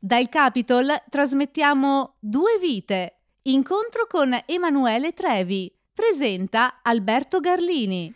Dal Capitol trasmettiamo Due Vite, incontro con Emanuele Trevi. Presenta Alberto Garlini.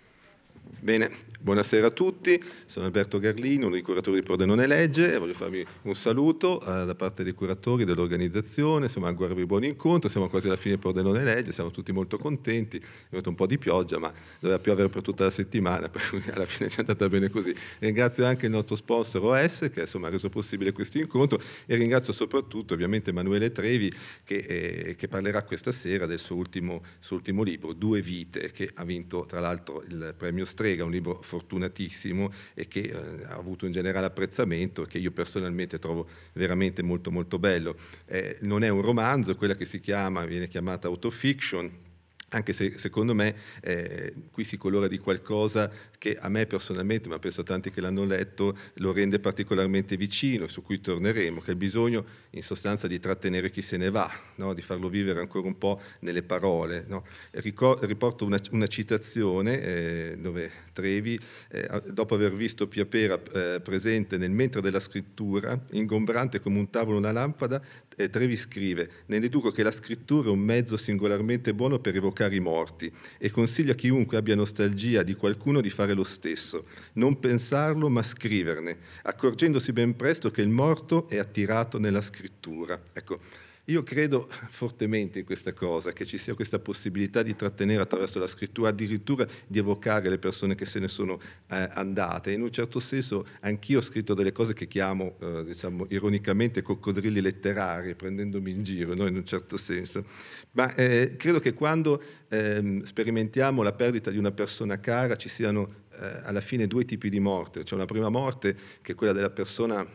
Bene, Buonasera a tutti, sono Alberto Garlino, uno dei curatori di Pordenone Legge. E voglio farvi un saluto eh, da parte dei curatori dell'organizzazione, insomma augurarvi buon incontro, siamo quasi alla fine di Pordenone Legge, siamo tutti molto contenti, è venuto un po' di pioggia ma doveva piovere per tutta la settimana, per cui alla fine ci è andata bene così. Ringrazio anche il nostro sponsor OS che insomma, ha reso possibile questo incontro e ringrazio soprattutto ovviamente Emanuele Trevi che, eh, che parlerà questa sera del suo ultimo, suo ultimo libro, Due Vite, che ha vinto tra l'altro il premio Strega, un libro fortunatissimo e che eh, ha avuto un generale apprezzamento che io personalmente trovo veramente molto molto bello. Eh, non è un romanzo, quella che si chiama, viene chiamata autofiction, anche se secondo me eh, qui si colora di qualcosa che a me personalmente, ma penso a tanti che l'hanno letto, lo rende particolarmente vicino, su cui torneremo, che è il bisogno in sostanza di trattenere chi se ne va, no? di farlo vivere ancora un po' nelle parole. No? Ricor- riporto una, una citazione eh, dove Trevi, eh, dopo aver visto Piapera eh, presente nel mentre della scrittura, ingombrante come un tavolo una lampada, eh, Trevi scrive, ne deduco che la scrittura è un mezzo singolarmente buono per evocare i morti e consiglio a chiunque abbia nostalgia di qualcuno di fare lo stesso, non pensarlo ma scriverne, accorgendosi ben presto che il morto è attirato nella scrittura. Ecco, io credo fortemente in questa cosa, che ci sia questa possibilità di trattenere attraverso la scrittura, addirittura di evocare le persone che se ne sono eh, andate. In un certo senso anch'io ho scritto delle cose che chiamo, eh, diciamo, ironicamente coccodrilli letterari, prendendomi in giro, no? in un certo senso. Ma eh, credo che quando ehm, sperimentiamo la perdita di una persona cara ci siano eh, alla fine due tipi di morte. C'è una prima morte che è quella della persona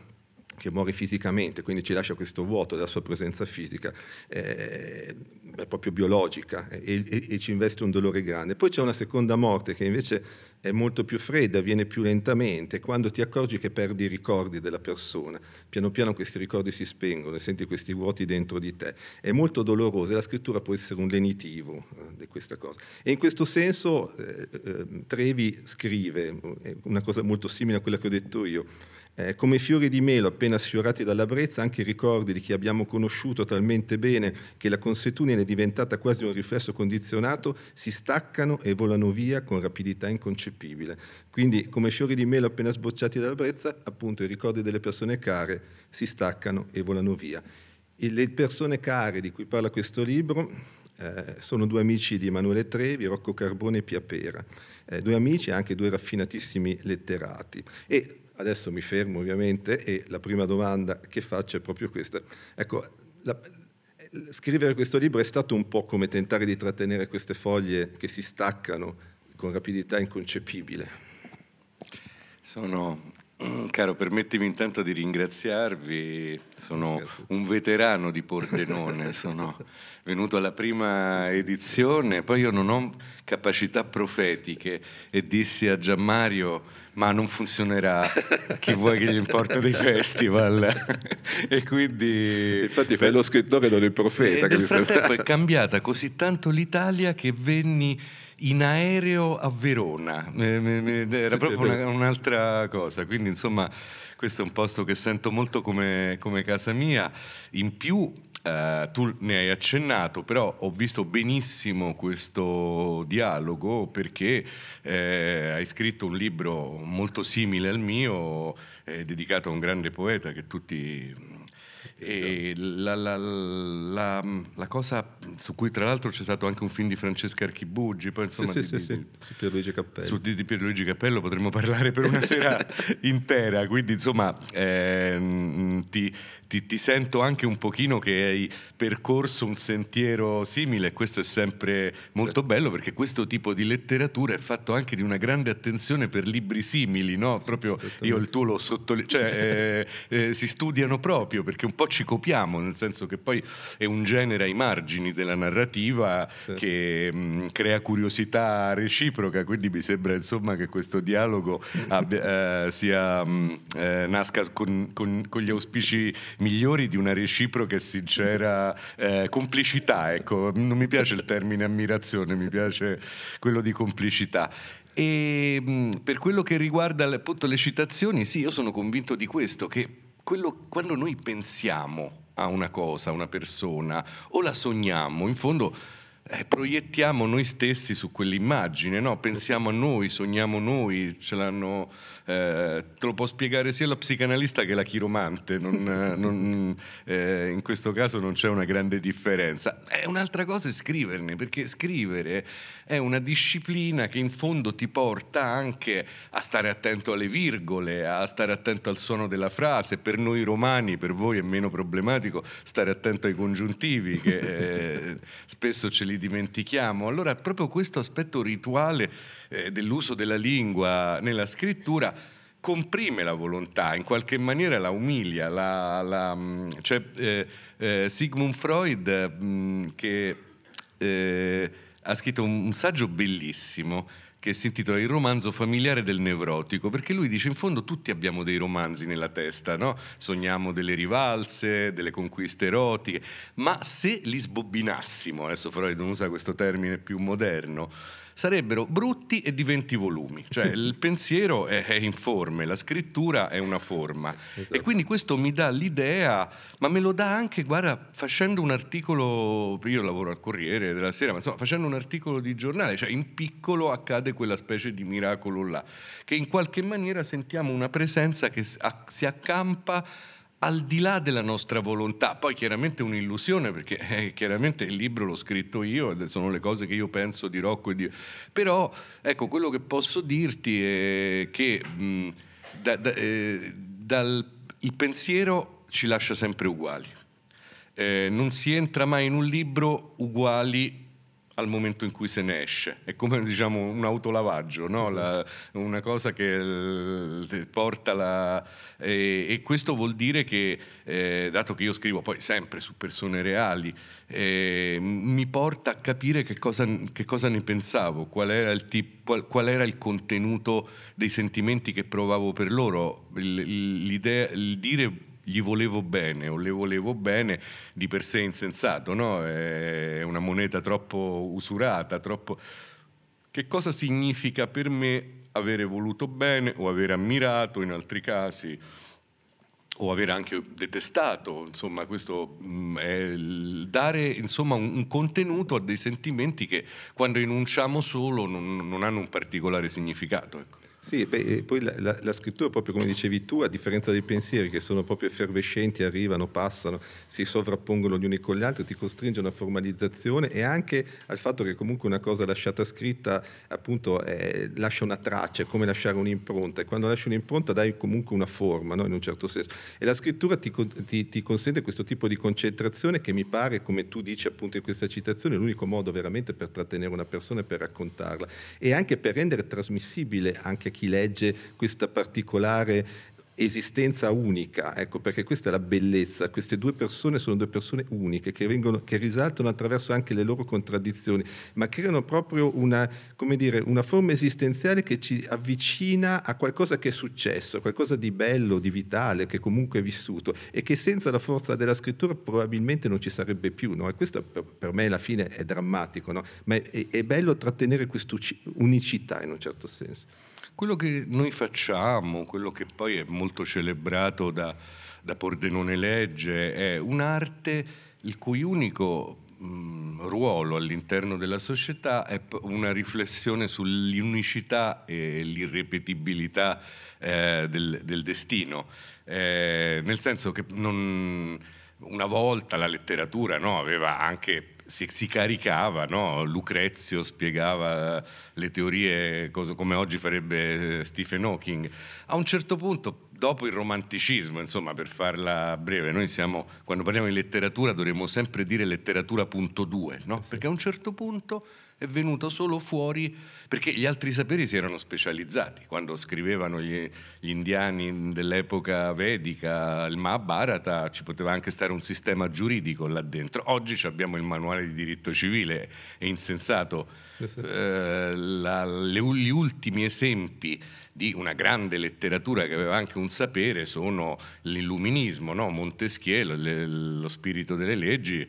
che muore fisicamente, quindi ci lascia questo vuoto della sua presenza fisica, eh, è proprio biologica e, e, e, ci investe un dolore grande. Poi c'è una seconda morte che invece è molto più fredda, avviene più lentamente, quando ti accorgi che perdi i ricordi della persona, piano piano questi ricordi si spengono e senti questi vuoti dentro di te. È molto dolorosa e la scrittura può essere un lenitivo eh, di questa cosa. E in questo senso eh, eh, Trevi scrive una cosa molto simile a quella che ho detto io eh, come fiori di melo appena sfiorati dalla brezza, anche i ricordi di chi abbiamo conosciuto talmente bene che la consuetudine è diventata quasi un riflesso condizionato, si staccano e volano via con rapidità inconcepibile. Quindi, come fiori di melo appena sbocciati dalla brezza, appunto i ricordi delle persone care si staccano e volano via. E le persone care di cui parla questo libro eh, sono due amici di Emanuele Trevi, Rocco Carbone e Pia Pera. Eh, due amici e anche due raffinatissimi letterati. E Adesso mi fermo ovviamente e la prima domanda che faccio è proprio questa. Ecco, la, scrivere questo libro è stato un po' come tentare di trattenere queste foglie che si staccano con rapidità inconcepibile. Sono, caro, permettimi intanto di ringraziarvi, sono un veterano di Pordenone, sono venuto alla prima edizione, poi io non ho capacità profetiche e dissi a Gianmario ma non funzionerà. Chi vuoi che gli importa dei festival? E quindi infatti fai lo scrittore non il profeta nel frattempo è cambiata così tanto l'Italia che venni in aereo a Verona. Era sì, proprio sì, una, un'altra cosa. Quindi insomma questo è un posto che sento molto come, come casa mia. In più Uh, tu ne hai accennato, però ho visto benissimo questo dialogo perché eh, hai scritto un libro molto simile al mio, eh, dedicato a un grande poeta che tutti la, la, la, la, cosa su cui tra l'altro c'è stato anche un film di Francesca Archibuggi, poi insomma sì, di, sì, di, sì, su Pierluigi Cappello. Su di, di Pierluigi Cappello potremmo parlare per una sera intera, quindi insomma eh, ti, ti, ti, sento anche un pochino che hai percorso un sentiero simile e questo è sempre molto bello perché questo tipo di letteratura è fatto anche di una grande attenzione per libri simili, no? Proprio io il tuo lo sottolineo, cioè eh, eh, si studiano proprio perché un po' ci copiamo, nel senso che poi è un genere ai margini della narrativa sì. che mh, crea curiosità reciproca, quindi mi sembra insomma che questo dialogo abbia, eh, sia, mh, eh, nasca con, con, con, gli auspici migliori di una reciproca e sincera eh, complicità. Ecco. Non mi piace il termine ammirazione, mi piace quello di complicità. E mm, per quello che riguarda appunto le citazioni, sì, io sono convinto di questo, che quello, quando noi pensiamo a una cosa, a una persona, o la sogniamo, in fondo eh, proiettiamo noi stessi su quell'immagine, no? pensiamo a noi, sogniamo noi, ce l'hanno eh, te lo può spiegare sia la psicanalista che la chiromante, non, non, eh, in questo caso non c'è una grande differenza. È un'altra cosa è scriverne, perché scrivere è una disciplina che in fondo ti porta anche a stare attento alle virgole, a stare attento al suono della frase. Per noi romani, per voi è meno problematico stare attento ai congiuntivi, che eh, spesso ce li dimentichiamo. Allora proprio questo aspetto rituale eh, dell'uso della lingua nella scrittura comprime la volontà, in qualche maniera la umilia. La, la, mm, cioè, eh, eh, Sigmund Freud, mh, mm, che eh, ha scritto un, un saggio bellissimo, che si intitola Il romanzo familiare del nevrotico, perché lui dice in fondo tutti abbiamo dei romanzi nella testa, no? sogniamo delle rivalse, delle conquiste erotiche, ma se li sbobbinassimo, adesso Freud non usa questo termine più moderno, sarebbero brutti e di 20 volumi, cioè il pensiero è, è informe, la scrittura è una forma esatto. e quindi questo mi dà l'idea, ma me lo dà anche, guarda, facendo un articolo, io lavoro al Corriere della Sera, ma insomma facendo un articolo di giornale, cioè in piccolo accade quella specie di miracolo là, che in qualche maniera sentiamo una presenza che si accampa al di là della nostra volontà, poi chiaramente è un'illusione perché eh, chiaramente il libro l'ho scritto io, sono le cose che io penso di Rocco e di... però ecco quello che posso dirti è che mh, da, da, eh, dal, il pensiero ci lascia sempre uguali, eh, non si entra mai in un libro uguali al momento in cui se ne esce. È come diciamo, un autolavaggio, no? la, una cosa che porta la... E, e questo vuol dire che, eh, dato che io scrivo poi sempre su persone reali, eh, mi porta a capire che cosa, che cosa ne pensavo, qual era, il tip, qual, qual era, il contenuto dei sentimenti che provavo per loro. L'idea, il dire gli volevo bene o le volevo bene di per sé insensato, no? È una moneta troppo usurata, troppo... Che cosa significa per me avere voluto bene o aver ammirato in altri casi? o aver anche detestato, insomma, questo mm, è dare insomma, un, un, contenuto a dei sentimenti che quando enunciamo solo non, non hanno un particolare significato. Ecco. Sì, e poi la, la, la, scrittura, proprio come dicevi tu, a differenza dei pensieri che sono proprio effervescenti, arrivano, passano, si sovrappongono gli uni con gli altri, ti costringe a una formalizzazione e anche al fatto che comunque una cosa lasciata scritta appunto eh, lascia una traccia, è come lasciare un'impronta e quando lasci un'impronta dai comunque una forma, no? in un certo senso. E la scrittura ti, ti, ti consente questo tipo di concentrazione che mi pare, come tu dici appunto in questa citazione, l'unico modo veramente per trattenere una persona e per raccontarla e anche per rendere trasmissibile anche chi legge questa particolare esistenza unica, ecco perché questa è la bellezza, queste due persone sono due persone uniche che, vengono, che risaltano attraverso anche le loro contraddizioni, ma creano proprio una, dire, una, forma esistenziale che ci avvicina a qualcosa che è successo, qualcosa di bello, di vitale, che comunque è vissuto e che senza la forza della scrittura probabilmente non ci sarebbe più, no? e questo per, per, me alla fine è drammatico, no? ma è, è bello trattenere questa unicità in un certo senso. Quello che noi facciamo, quello che poi è molto celebrato da, da Pordenone Legge, è un'arte il cui unico mh, ruolo all'interno della società è una riflessione sull'unicità e l'irrepetibilità eh, del, del, destino, eh, nel senso che non, una volta la letteratura no, aveva anche si, si caricava, no? Lucrezio spiegava le teorie cosa, come oggi farebbe Stephen Hawking. A un certo punto, dopo il romanticismo, insomma, per farla breve, noi siamo, quando parliamo di letteratura dovremmo sempre dire letteratura punto due, no? Perché a un certo punto è venuto solo fuori perché gli altri saperi si erano specializzati. Quando scrivevano gli, gli indiani dell'epoca vedica, il Mahabharata, ci poteva anche stare un sistema giuridico là dentro. Oggi abbiamo il manuale di diritto civile, è insensato. Eh, la, le, gli ultimi esempi di una grande letteratura che aveva anche un sapere sono l'illuminismo, no? Montesquieu, le, lo spirito delle leggi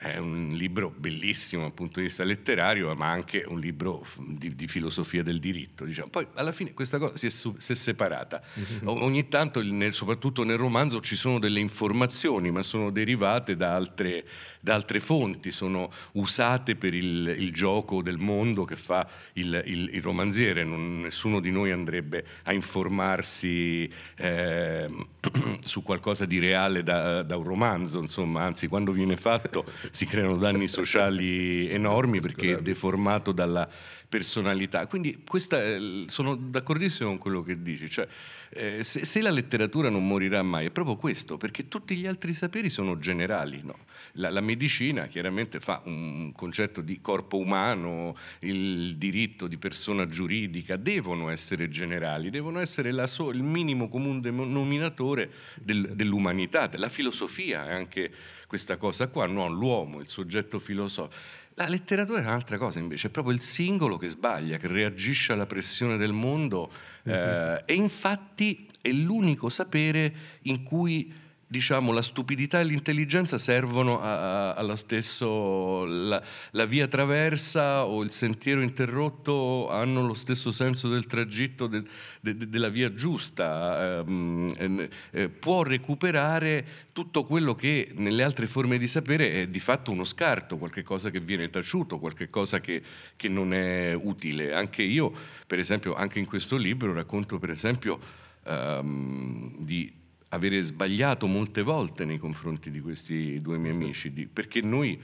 è un libro bellissimo dal punto di vista letterario, ma anche un libro di, di filosofia del diritto. Diciamo. Poi alla fine questa cosa si è, si è separata. Mm-hmm. Ogni tanto, nel, soprattutto nel romanzo, ci sono delle informazioni, ma sono derivate da altre, da altre fonti, sono usate per il, il, gioco del mondo che fa il, il, il romanziere. Non, nessuno di noi andrebbe a informarsi eh, su qualcosa di reale da, da un romanzo, insomma, anzi quando viene fatto si creano danni sociali enormi perché è deformato dalla personalità. Quindi questa, sono d'accordissimo con quello che dici, cioè, eh, se, se, la letteratura non morirà mai è proprio questo, perché tutti gli altri saperi sono generali. No? La, la, medicina chiaramente fa un concetto di corpo umano, il diritto di persona giuridica, devono essere generali, devono essere so, il minimo comune denominatore del, dell'umanità, della filosofia, è anche questa cosa qua, no? l'uomo, il soggetto filosofico. La letteratura è un'altra cosa invece, è proprio il singolo che sbaglia, che reagisce alla pressione del mondo mm-hmm. eh, e infatti è l'unico sapere in cui diciamo, la stupidità e l'intelligenza servono a, a, allo stesso, la, la, via traversa o il sentiero interrotto hanno lo stesso senso del tragitto de, de, de, della via giusta, eh, eh, può recuperare tutto quello che nelle altre forme di sapere è di fatto uno scarto, qualcosa che viene taciuto, qualcosa che, che non è utile. Anche io, per esempio, anche in questo libro racconto per esempio um, di avere sbagliato molte volte nei confronti di questi due miei amici, di, perché noi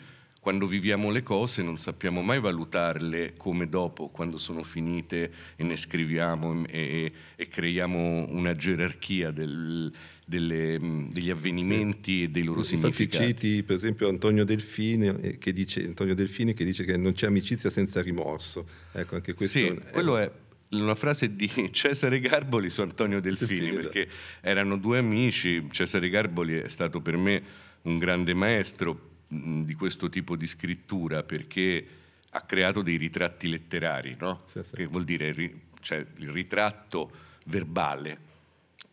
quando viviamo le cose non sappiamo mai valutarle come dopo, quando sono finite e ne scriviamo e, e, e creiamo una gerarchia del, delle, degli avvenimenti sì. e dei loro Infatti significati. citi per esempio Antonio Delfini, eh, che dice, Antonio Delfini che dice che non c'è amicizia senza rimorso. Ecco, anche questo sì, è... quello è una frase di Cesare Garboli su Antonio Delfini, esatto. perché erano due amici, Cesare Garboli è stato per me un grande maestro di questo tipo di scrittura perché ha creato dei ritratti letterari, no? sì, sì. che vuol dire cioè, il ritratto verbale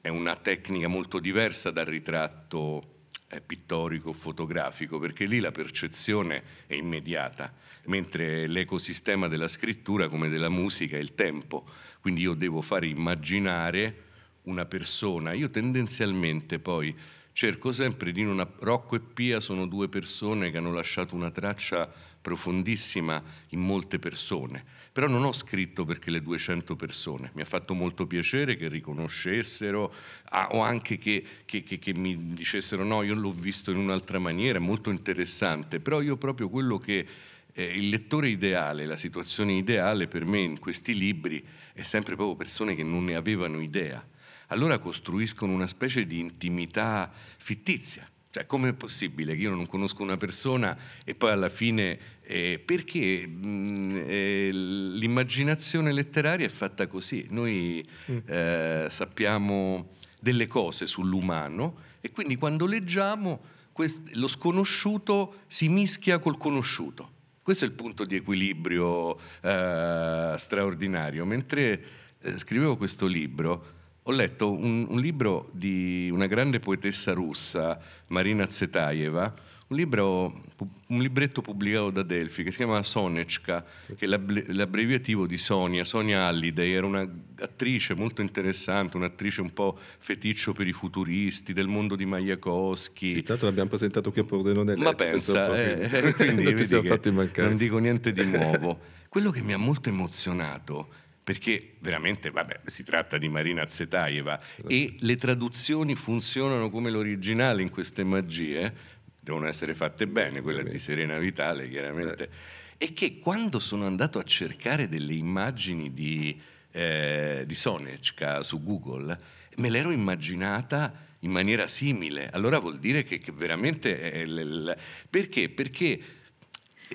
è una tecnica molto diversa dal ritratto pittorico, fotografico, perché lì la percezione è immediata mentre l'ecosistema della scrittura, come della musica, è il tempo. Quindi io devo fare immaginare una persona. Io tendenzialmente poi cerco sempre di non... Rocco e Pia sono due persone che hanno lasciato una traccia profondissima in molte persone, però non ho scritto perché le 200 persone, mi ha fatto molto piacere che riconoscessero ah, o anche che, che, che, che, mi dicessero no, io l'ho visto in un'altra maniera, molto interessante, però io proprio quello che eh, il lettore ideale, la situazione ideale per me in questi libri è sempre proprio persone che non ne avevano idea. Allora costruiscono una specie di intimità fittizia. Cioè, come è possibile che io non conosco una persona e poi alla fine... Eh, perché mh, mm, eh, l'immaginazione letteraria è fatta così. Noi mm. eh, sappiamo delle cose sull'umano e quindi quando leggiamo quest- lo sconosciuto si mischia col conosciuto. Questo è il punto di equilibrio eh, straordinario. Mentre eh, scrivevo questo libro, ho letto un, un, libro di una grande poetessa russa, Marina Tsetaeva, un, libro, un libretto pubblicato da Delphi che si chiama Sonechka, che è l'abbreviativo di Sonia, Sonia Halliday, era un'attrice molto interessante, un'attrice un po' feticcio per i futuristi, del mondo di Majakowski. Sì, tanto l'abbiamo presentato qui a Pordenone. Ma pensa, eh, quindi non, ci siamo fatti mancare. non dico niente di nuovo. Quello che mi ha molto emozionato perché veramente vabbè, si tratta di Marina Zetaeva e le traduzioni funzionano come l'originale in queste magie devono essere fatte bene, quella di Serena Vitale chiaramente, eh. e che quando sono andato a cercare delle immagini di, eh, di Sonechka su Google, me l'ero immaginata in maniera simile, allora vuol dire che, che veramente... È l, l, perché? Perché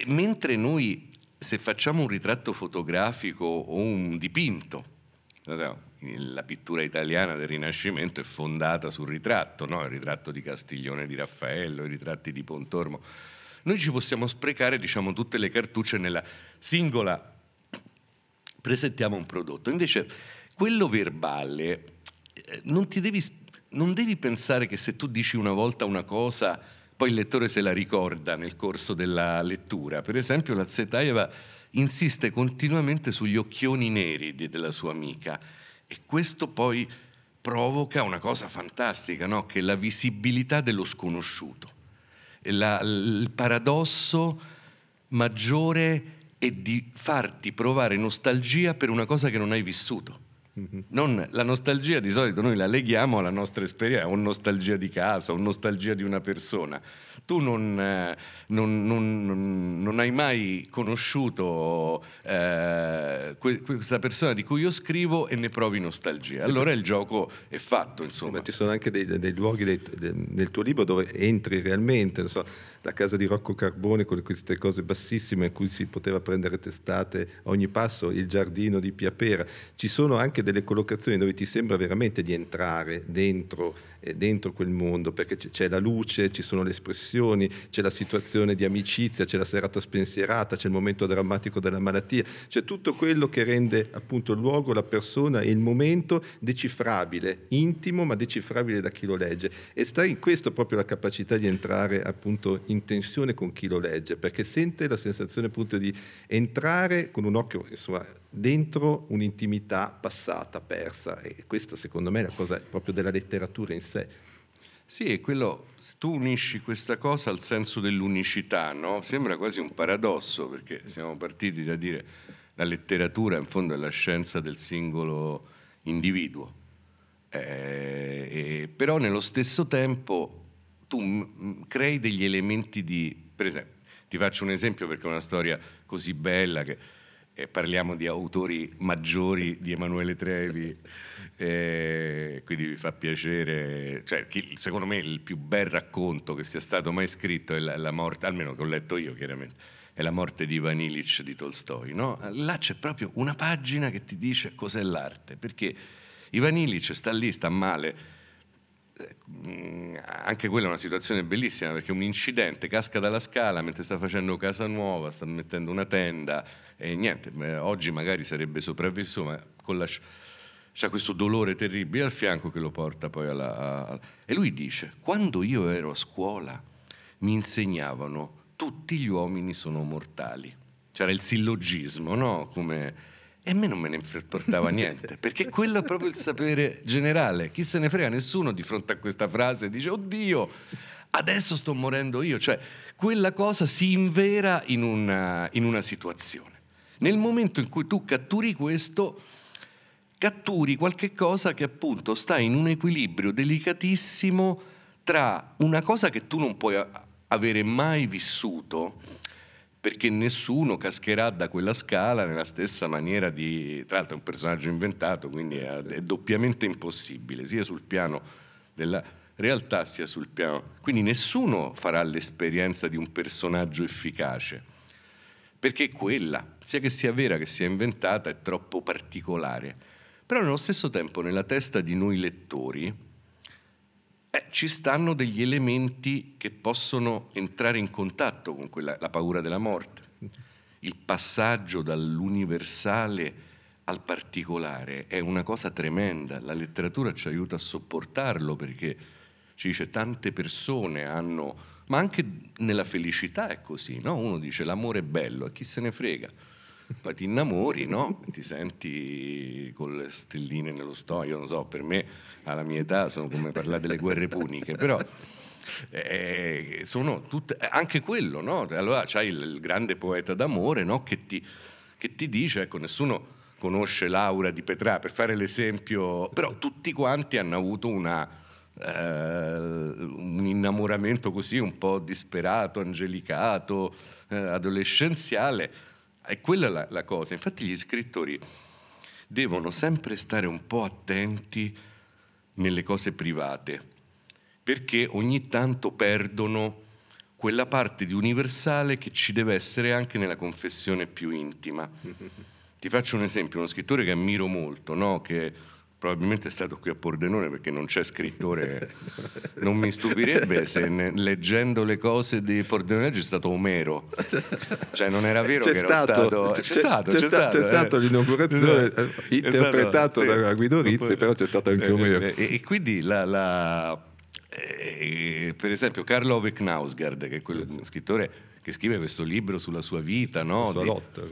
mentre noi se facciamo un ritratto fotografico o un dipinto, la pittura italiana del Rinascimento è fondata sul ritratto, no? il ritratto di Castiglione di Raffaello, i ritratti di Pontormo. Noi ci possiamo sprecare diciamo, tutte le cartucce nella singola presentiamo un prodotto. Invece quello verbale, eh, non, devi, non devi pensare che se tu dici una volta una cosa poi il lettore se la ricorda nel corso della lettura. Per esempio la Zetaeva insiste continuamente sugli occhioni neri della sua amica e questo poi provoca una cosa fantastica, no? che è la visibilità dello sconosciuto. La, il paradosso maggiore è di farti provare nostalgia per una cosa che non hai vissuto. Mm-hmm. Non, la nostalgia di solito noi la leghiamo alla nostra esperienza, o nostalgia di casa, o nostalgia di una persona. Tu non, eh, non, non, non hai mai conosciuto eh, questa persona di cui io scrivo e ne provi nostalgia. Sì, allora il gioco è fatto, insomma. Ma ci sono anche dei, dei luoghi dei, de, nel tuo libro dove entri realmente, so, la casa di Rocco Carbone con queste cose bassissime in cui si poteva prendere testate a ogni passo, il giardino di Piapera. Ci sono anche delle collocazioni dove ti sembra veramente di entrare dentro, dentro quel mondo, perché c'è la luce, ci sono le espressioni, c'è la situazione di amicizia, c'è la serata spensierata, c'è il momento drammatico della malattia, c'è tutto quello che rende appunto il luogo, la persona e il momento decifrabile, intimo ma decifrabile da chi lo legge. E sta in questo proprio la capacità di entrare appunto in tensione con chi lo legge, perché sente la sensazione appunto di entrare con un occhio insomma, dentro un'intimità passata, persa e questa secondo me è la cosa proprio della letteratura in sé. Sì, è quello, se tu unisci questa cosa al senso dell'unicità, no? sembra quasi un paradosso perché siamo partiti da dire la letteratura in fondo è la scienza del singolo individuo, eh, però nello stesso tempo tu m- crei degli elementi di, per esempio, ti faccio un esempio perché è una storia così bella che eh, parliamo di autori maggiori di Emanuele Trevi, eh, quindi vi fa piacere, cioè, chi, secondo me il più bel racconto che sia stato mai scritto è la, la, morte, almeno che ho letto io chiaramente, è la morte di Ivan Illich di Tolstoi. No? Là c'è proprio una pagina che ti dice cos'è l'arte, perché Ivan Illich sta lì, sta male, anche quella è una situazione bellissima perché un incidente casca dalla scala mentre sta facendo casa nuova, sta mettendo una tenda e niente, oggi magari sarebbe sopravvissuto, ma con la, c'è questo dolore terribile al fianco che lo porta poi alla... A, e lui dice, quando io ero a scuola mi insegnavano tutti gli uomini sono mortali. C'era il sillogismo, no? Come e a me non me ne importava niente, perché quello è proprio il sapere generale. Chi se ne frega nessuno di fronte a questa frase dice, oddio, adesso sto morendo io. Cioè, quella cosa si invera in una, in una situazione. Nel momento in cui tu catturi questo, catturi qualche cosa che appunto sta in un equilibrio delicatissimo tra una cosa che tu non puoi avere mai vissuto, perché nessuno cascherà da quella scala nella stessa maniera di... Tra l'altro è un personaggio inventato, quindi è, è doppiamente impossibile, sia sul piano della realtà sia sul piano... Quindi nessuno farà l'esperienza di un personaggio efficace, perché quella, sia che sia vera che sia inventata, è troppo particolare. Però nello stesso tempo nella testa di noi lettori eh, ci stanno degli elementi che possono entrare in contatto con quella, la paura della morte. Il passaggio dall'universale al particolare è una cosa tremenda, la letteratura ci aiuta a sopportarlo perché ci dice tante persone hanno, ma anche nella felicità è così, no? uno dice l'amore è bello e chi se ne frega, poi ti innamori, no? ti senti con le stelline nello stomaco, non so, per me alla mia età sono come parlare delle guerre puniche, però eh, sono tutte, anche quello, no? Allora c'hai il, il grande poeta d'amore no? che, ti, che ti dice, ecco, nessuno conosce Laura di Petrà, per fare l'esempio, però tutti quanti hanno avuto una... Uh, un innamoramento così un po' disperato, angelicato, uh, adolescenziale. E quella è la, la, cosa. Infatti gli scrittori devono sempre stare un po' attenti nelle cose private, perché ogni tanto perdono quella parte di universale che ci deve essere anche nella confessione più intima. Ti faccio un esempio, uno scrittore che ammiro molto, no? che probabilmente è stato qui a Pordenone perché non c'è scrittore, non mi stupirebbe se ne, leggendo le cose di Pordenone c'è stato Omero, cioè non era vero c'è che stato, era stato... C'è, c'è, stato, c'è, c'è stato, stato eh. l'inaugurazione eh, interpretato da Guido Rizzi, però c'è stato anche Omero. E, e quindi la, la eh, per esempio Karl Ove Knausgard, che è quello sì, scrittore che scrive questo libro sulla sua vita, no? La sua Di- lotta.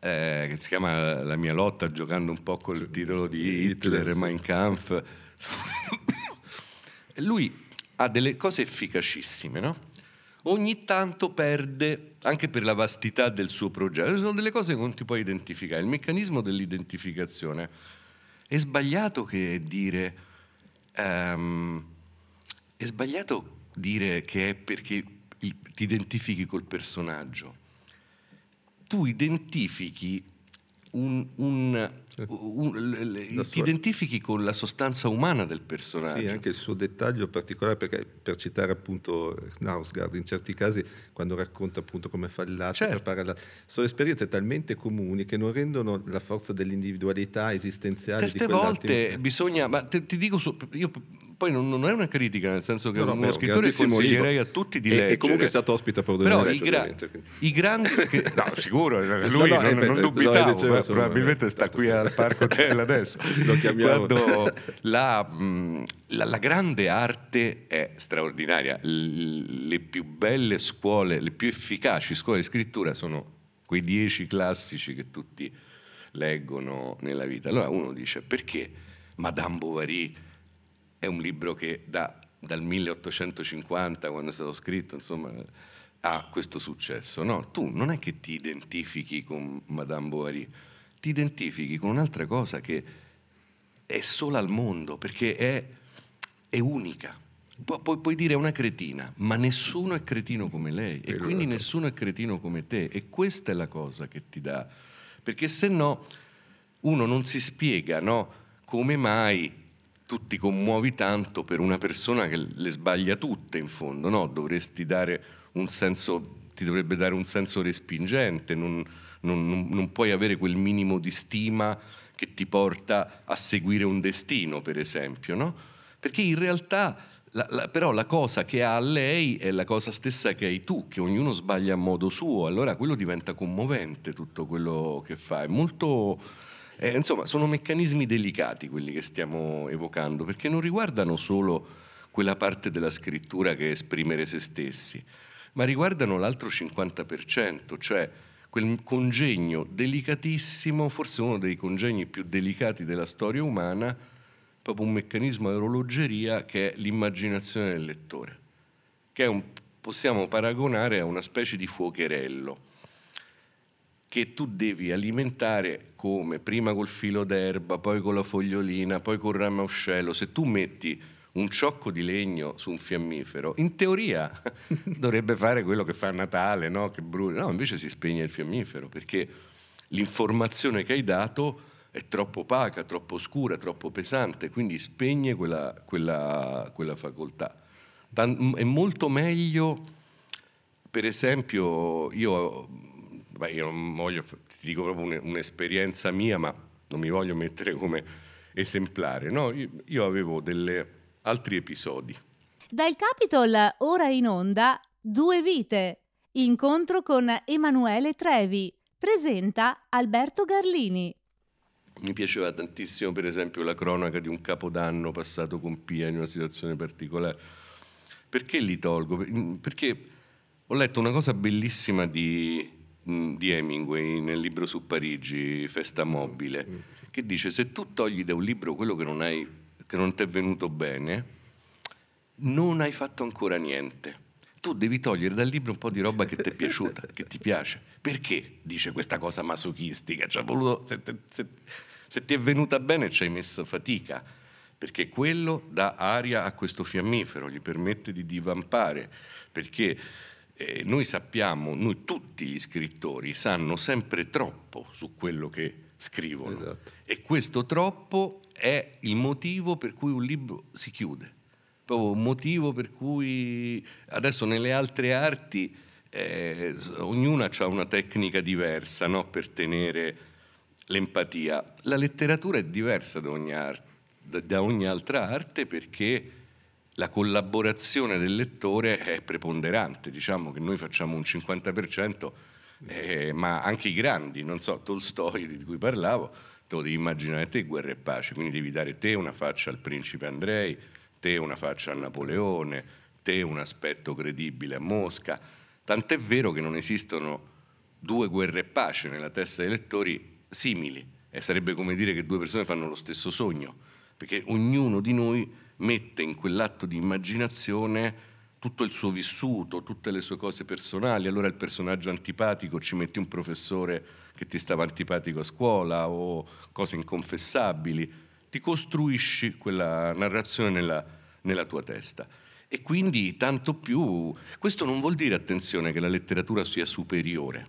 eh, che si chiama La mia lotta, giocando un po' col titolo di Hitler, Hitler, sì. Mein Kampf. E Lui ha delle cose efficacissime, no? Ogni tanto perde, anche per la vastità del suo progetto, sono delle cose che non ti puoi identificare. Il meccanismo dell'identificazione è sbagliato che dire, ehm, è sbagliato dire che è perché ti identifichi col personaggio. Tu identifichi un, un- ti sua- identifichi con la sostanza umana del personaggio. Sì, anche il suo dettaglio particolare, perché per citare appunto Knausgard, in certi casi quando racconta appunto come fa il latte, Certo. prepara la- sono esperienze talmente comuni che non rendono la forza dell'individualità esistenziale Certe volte bisogna, ma te- ti dico, io poi non, non è una critica, nel senso che No, no, uno beh, scrittore consiglierei libro. a tutti di E- leggere. E comunque è stato ospite a Prodone Però i, gra- i grandi scrittori, no sicuro, lui No, no, non, eh, non dubitavo, lo dicevo, eh, probabilmente sta qui al Parco Hotel adesso. Lo chiamiamo. Quando la, mh, la- la grande arte è straordinaria, le più belle scuole, le più efficaci scuole di scrittura sono quei dieci classici che tutti leggono nella vita. Allora uno dice perché Madame Bovary è un libro che da- dal 1850, quando è stato scritto, insomma, ha questo successo. No, tu non è che ti identifichi con Madame Bovary, ti identifichi con un'altra cosa che è sola al mondo, perché è, è unica. Pu- Puoi, puoi dire è una cretina, ma nessuno è cretino come lei e quindi nessuno è cretino come te e questa è la cosa che ti dà, perché se no uno non si spiega no, come mai tu ti commuovi tanto per una persona che le sbaglia tutte in fondo, no? dovresti dare un senso, ti dovrebbe dare un senso respingente, non, non- non- non puoi avere quel minimo di stima che ti porta a seguire un destino, per esempio, no? Perché in realtà, la- la- però, la cosa che ha lei è la cosa stessa che hai tu, che ognuno sbaglia a modo suo, allora quello diventa commovente tutto quello che fa, è molto... eh, insomma, sono meccanismi delicati quelli che stiamo evocando, perché non riguardano solo quella parte della scrittura che è esprimere se stessi, ma riguardano l'altro 50%, cioè quel congegno delicatissimo, forse uno dei congegni più delicati della storia umana, proprio un meccanismo a orologeria che è l'immaginazione del lettore, che un- possiamo paragonare a una specie di fuocherello che tu devi alimentare come prima col filo d'erba, poi con la fogliolina, poi col ramascello. Se tu metti un ciocco di legno su un fiammifero, in teoria dovrebbe fare quello che fa a Natale, no? che brucia. No, invece si spegne il fiammifero perché l'informazione che hai dato è troppo opaca, troppo scura, troppo pesante, quindi spegne quella, quella- quella facoltà. È molto meglio per esempio, io, beh, io non voglio, ti dico proprio un- un'esperienza mia, ma non mi voglio mettere come esemplare. No, io, io avevo delle, altri episodi. Dal Capitol, ora in onda, Due vite. Incontro con Emanuele Trevi. Presenta Alberto Garlini. Mi piaceva tantissimo, per esempio, la cronaca di un capodanno passato con Pia in una situazione particolare. Perché li tolgo? Per- Perché ho letto una cosa bellissima di, mh, di Hemingway nel libro su Parigi, Festa Mobile, che dice se tu togli da un libro quello che non, hai, che non ti è venuto bene, non hai fatto ancora niente. Tu devi togliere dal libro un po' di roba che ti è piaciuta, che ti piace. Perché dice questa cosa masochistica? Ci ha voluto- se, te- se- se ti è venuta bene ci hai messo fatica, perché quello dà aria a questo fiammifero, gli permette di divampare, perché eh, noi sappiamo, noi tutti gli scrittori sanno sempre troppo su quello che scrivono. Esatto. E questo troppo è il motivo per cui un libro si chiude. Proprio un motivo per cui adesso nelle altre arti eh, ognuna ha una tecnica diversa no? per tenere l'empatia. La letteratura è diversa da ogni, ar- da- da ogni altra arte perché la collaborazione del lettore è preponderante. Diciamo che noi facciamo un 50%, eh, ma anche i grandi, non so, Tolstoi di cui parlavo, lo devi immaginare te guerra e pace, quindi devi dare te una faccia al principe Andrei, te una faccia a Napoleone, te un aspetto credibile a Mosca, tant'è vero che non esistono due guerre e pace nella testa dei lettori simili, e sarebbe come dire che due persone fanno lo stesso sogno, perché ognuno di noi mette in quell'atto di immaginazione tutto il suo vissuto, tutte le sue cose personali, allora il personaggio antipatico ci metti un professore che ti stava antipatico a scuola o cose inconfessabili, ti costruisci quella narrazione nella, nella tua testa. E quindi tanto più, questo non vuol dire, attenzione, che la letteratura sia superiore,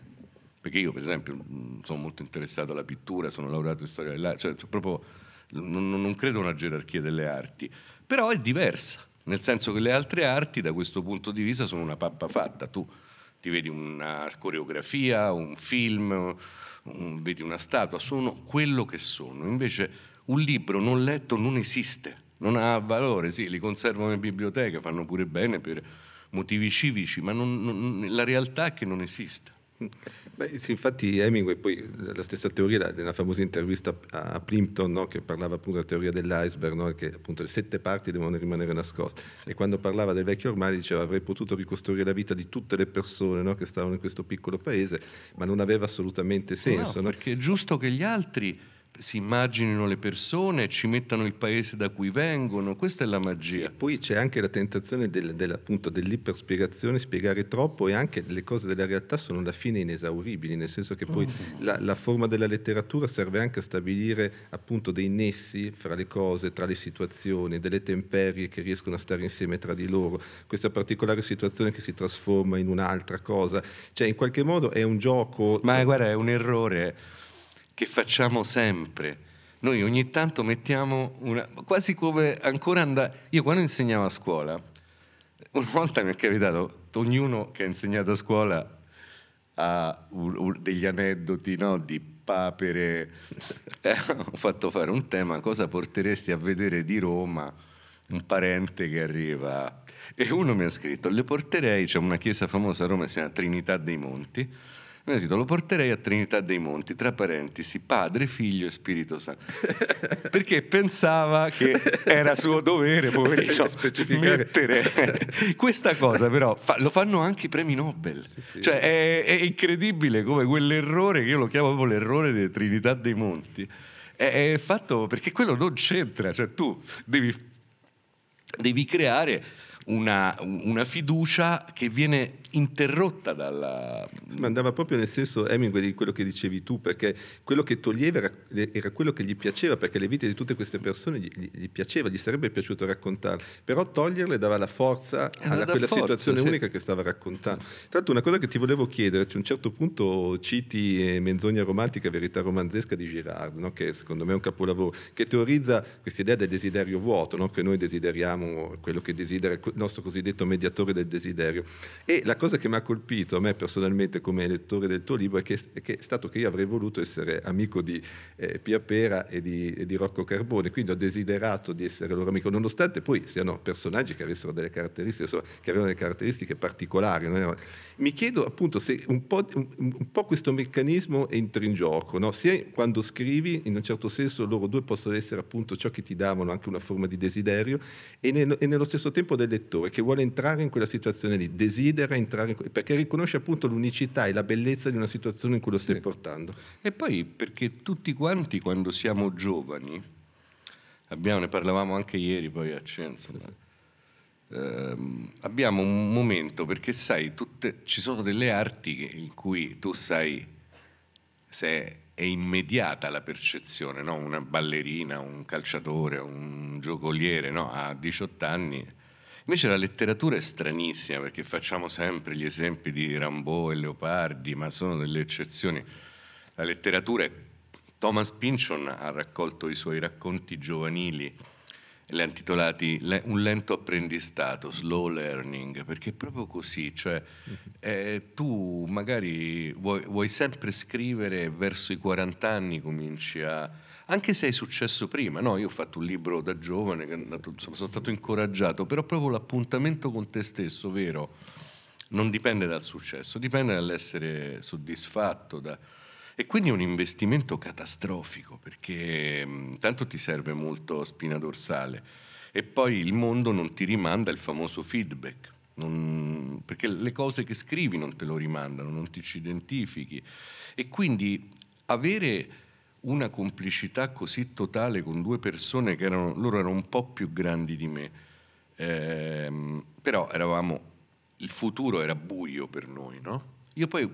perché io per esempio sono molto interessato alla pittura, sono laureato in storia dell'arte, cioè proprio non, non credo a una gerarchia delle arti, però è diversa nel senso che le altre arti da questo punto di vista sono una pappa fatta. Tu ti vedi una coreografia, un film, un, vedi una statua, sono quello che sono. Invece un libro non letto non esiste, non ha valore, sì, li conservano in biblioteca, fanno pure bene per motivi civici, ma non, non, la realtà è che non esiste. Beh, sì, infatti Hemingway, poi la stessa teoria nella famosa intervista a Plimpton, no, che parlava appunto della teoria dell'iceberg, no, che appunto le sette parti devono rimanere nascoste. E quando parlava del vecchio ormai diceva avrei potuto ricostruire la vita di tutte le persone no, che stavano in questo piccolo paese, ma non aveva assolutamente senso. perché è giusto che gli altri si immaginino le persone, ci mettano il paese da cui vengono, questa è la magia. Sì, poi c'è anche la tentazione del, del, appunto, dell'iperspiegazione, spiegare troppo e anche le cose della realtà sono alla fine inesauribili, nel senso che poi mm. la, la, forma della letteratura serve anche a stabilire appunto dei nessi fra le cose, tra le situazioni, delle temperie che riescono a stare insieme tra di loro, questa particolare situazione che si trasforma in un'altra cosa, cioè in qualche modo è un gioco... Ma guarda, è un errore che facciamo sempre. Noi ogni tanto mettiamo una... quasi come ancora andare... Io quando insegnavo a scuola, una volta mi è capitato, ognuno che ha insegnato a scuola ha un, un, degli aneddoti no? di papere. Eh, ho fatto fare un tema, cosa porteresti a vedere di Roma un parente che arriva? E uno mi ha scritto, le porterei, c'è una chiesa famosa a Roma, si chiama Trinità dei Monti, detto, lo porterei a Trinità dei Monti, tra parentesi, Padre, Figlio e Spirito Santo. Perché pensava che era suo dovere, poverino, mettere questa cosa, però fa, lo fanno anche i premi Nobel. Sì, sì. Cioè è, è, incredibile come quell'errore, che io lo chiamo proprio l'errore delle Trinità dei Monti, è, è fatto perché quello non c'entra, cioè tu devi, devi creare una, una, fiducia che viene interrotta dalla... Ma andava proprio nel senso, Hemingway, di quello che dicevi tu, perché quello che toglieva era, era quello che gli piaceva, perché le vite di tutte queste persone gli, gli piaceva, gli sarebbe piaciuto raccontarle, però toglierle dava la forza eh, a quella forza, situazione sì. unica che stava raccontando. Tra l'altro una cosa che ti volevo chiedere, a un certo punto citi Menzogna romantica, verità romanzesca di Girard, no? che secondo me è un capolavoro, che teorizza questa idea del desiderio vuoto, no? che noi desideriamo quello che desidera nostro cosiddetto mediatore del desiderio. E la cosa che mi ha colpito a me personalmente come lettore del tuo libro è che, è, che è stato che io avrei voluto essere amico di eh, Pia Pera e di, e di, Rocco Carbone, quindi ho desiderato di essere loro amico, nonostante poi siano personaggi che avessero delle caratteristiche, insomma, che avevano delle caratteristiche particolari. No? Mi chiedo appunto se un po', un, un po questo meccanismo entra in gioco, no? sia quando scrivi, in un certo senso loro due possono essere appunto ciò che ti davano anche una forma di desiderio e, nel, e nello stesso tempo del lettore che vuole entrare in quella situazione lì, desidera entrare in, perché riconosce appunto l'unicità e la bellezza di una situazione in cui lo stai sì. portando. E poi perché tutti quanti quando siamo giovani, abbiamo, ne parlavamo anche ieri poi a Censo, sì, sì ehm, abbiamo un momento perché sai, tutte, ci sono delle arti in cui tu sai se è immediata la percezione, no? una ballerina, un calciatore, un giocoliere no? a 18 anni. Invece la letteratura è stranissima perché facciamo sempre gli esempi di Rambaud e Leopardi, ma sono delle eccezioni. La letteratura è... Thomas Pynchon ha raccolto i suoi racconti giovanili li ha intitolati Un lento apprendistato, slow learning, perché è proprio così, cioè eh, tu magari vuoi, vuoi, sempre scrivere verso i 40 anni, cominci a... anche se è successo prima, no? Io ho fatto un libro da giovane, andato, sono stato incoraggiato, però proprio l'appuntamento con te stesso, vero, non dipende dal successo, dipende dall'essere soddisfatto, da e quindi è un investimento catastrofico perché mh, tanto ti serve molto spina dorsale e poi il mondo non ti rimanda il famoso feedback. Non, perché le cose che scrivi non te lo rimandano, non ti ci identifichi. E quindi avere una complicità così totale con due persone che erano, loro erano un po' più grandi di me, ehm, però eravamo, il futuro era buio per noi, no? Io poi,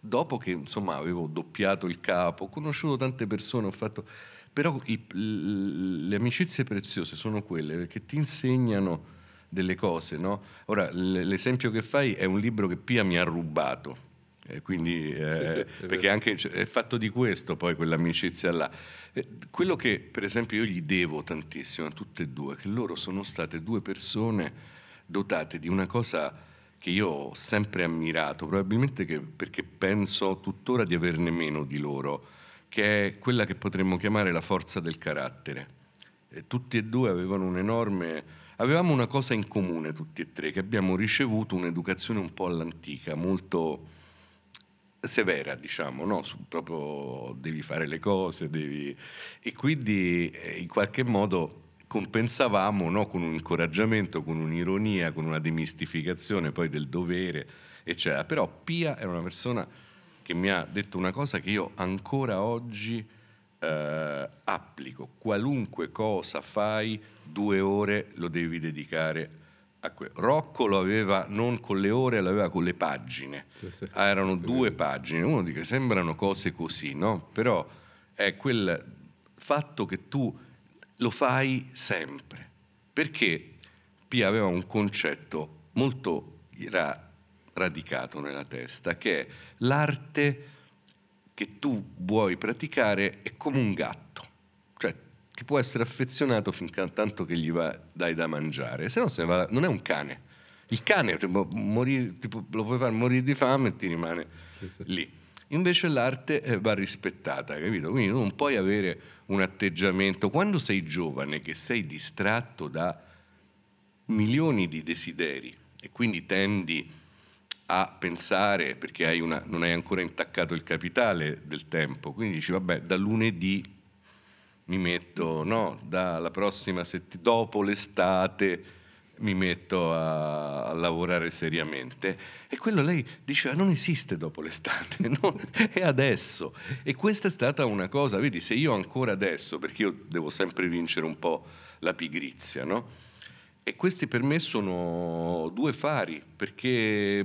dopo che insomma avevo doppiato il capo, ho conosciuto tante persone, ho fatto... Però il, le amicizie preziose sono quelle che ti insegnano delle cose, no? Ora, l'esempio che fai è un libro che Pia mi ha rubato, eh, quindi, eh, sì, sì, perché anche è fatto di questo poi quell'amicizia là. Eh, quello che per esempio io gli devo tantissimo a tutte e due, che loro sono state due persone dotate di una cosa che io ho sempre ammirato, probabilmente che, perché penso tuttora di averne meno di loro, che è quella che potremmo chiamare la forza del carattere. E tutti e due avevano un enorme... Avevamo una cosa in comune tutti e tre, che abbiamo ricevuto un'educazione un po' all'antica, molto severa, diciamo, no? Su, proprio devi fare le cose, devi... e quindi eh, in qualche modo compensavamo no? con un incoraggiamento, con un'ironia, con una demistificazione poi del dovere, eccetera. Però Pia era una persona che mi ha detto una cosa che io ancora oggi eh, applico. Qualunque cosa fai, due ore lo devi dedicare Rocco lo aveva non con le ore, l'aveva con le pagine. Sì, sì. Ah, erano sì, due pagine. Uno dice sembrano cose così, no? Però è quel fatto che tu lo fai sempre. Perché Pia aveva un concetto molto ra- radicato nella testa, che è l'arte che tu vuoi praticare è come un gatto. Ti può essere affezionato finché tanto che gli va, dai da mangiare, se no se va, non è un cane. Il cane tipo, morire, tipo, lo puoi far morire di fame e ti rimane sì, sì. lì. Invece l'arte eh, va rispettata, capito? Quindi non puoi avere un atteggiamento, quando sei giovane, che sei distratto da milioni di desideri e quindi tendi a pensare, perché hai una, non hai ancora intaccato il capitale del tempo, quindi dici vabbè da lunedì mi metto, no, dalla prossima settimana, dopo l'estate mi metto a, a, lavorare seriamente. E quello lei diceva non esiste dopo l'estate, no? è adesso. E questa è stata una cosa, vedi, se io ancora adesso, perché io devo sempre vincere un po' la pigrizia, no? E questi per me sono due fari, perché,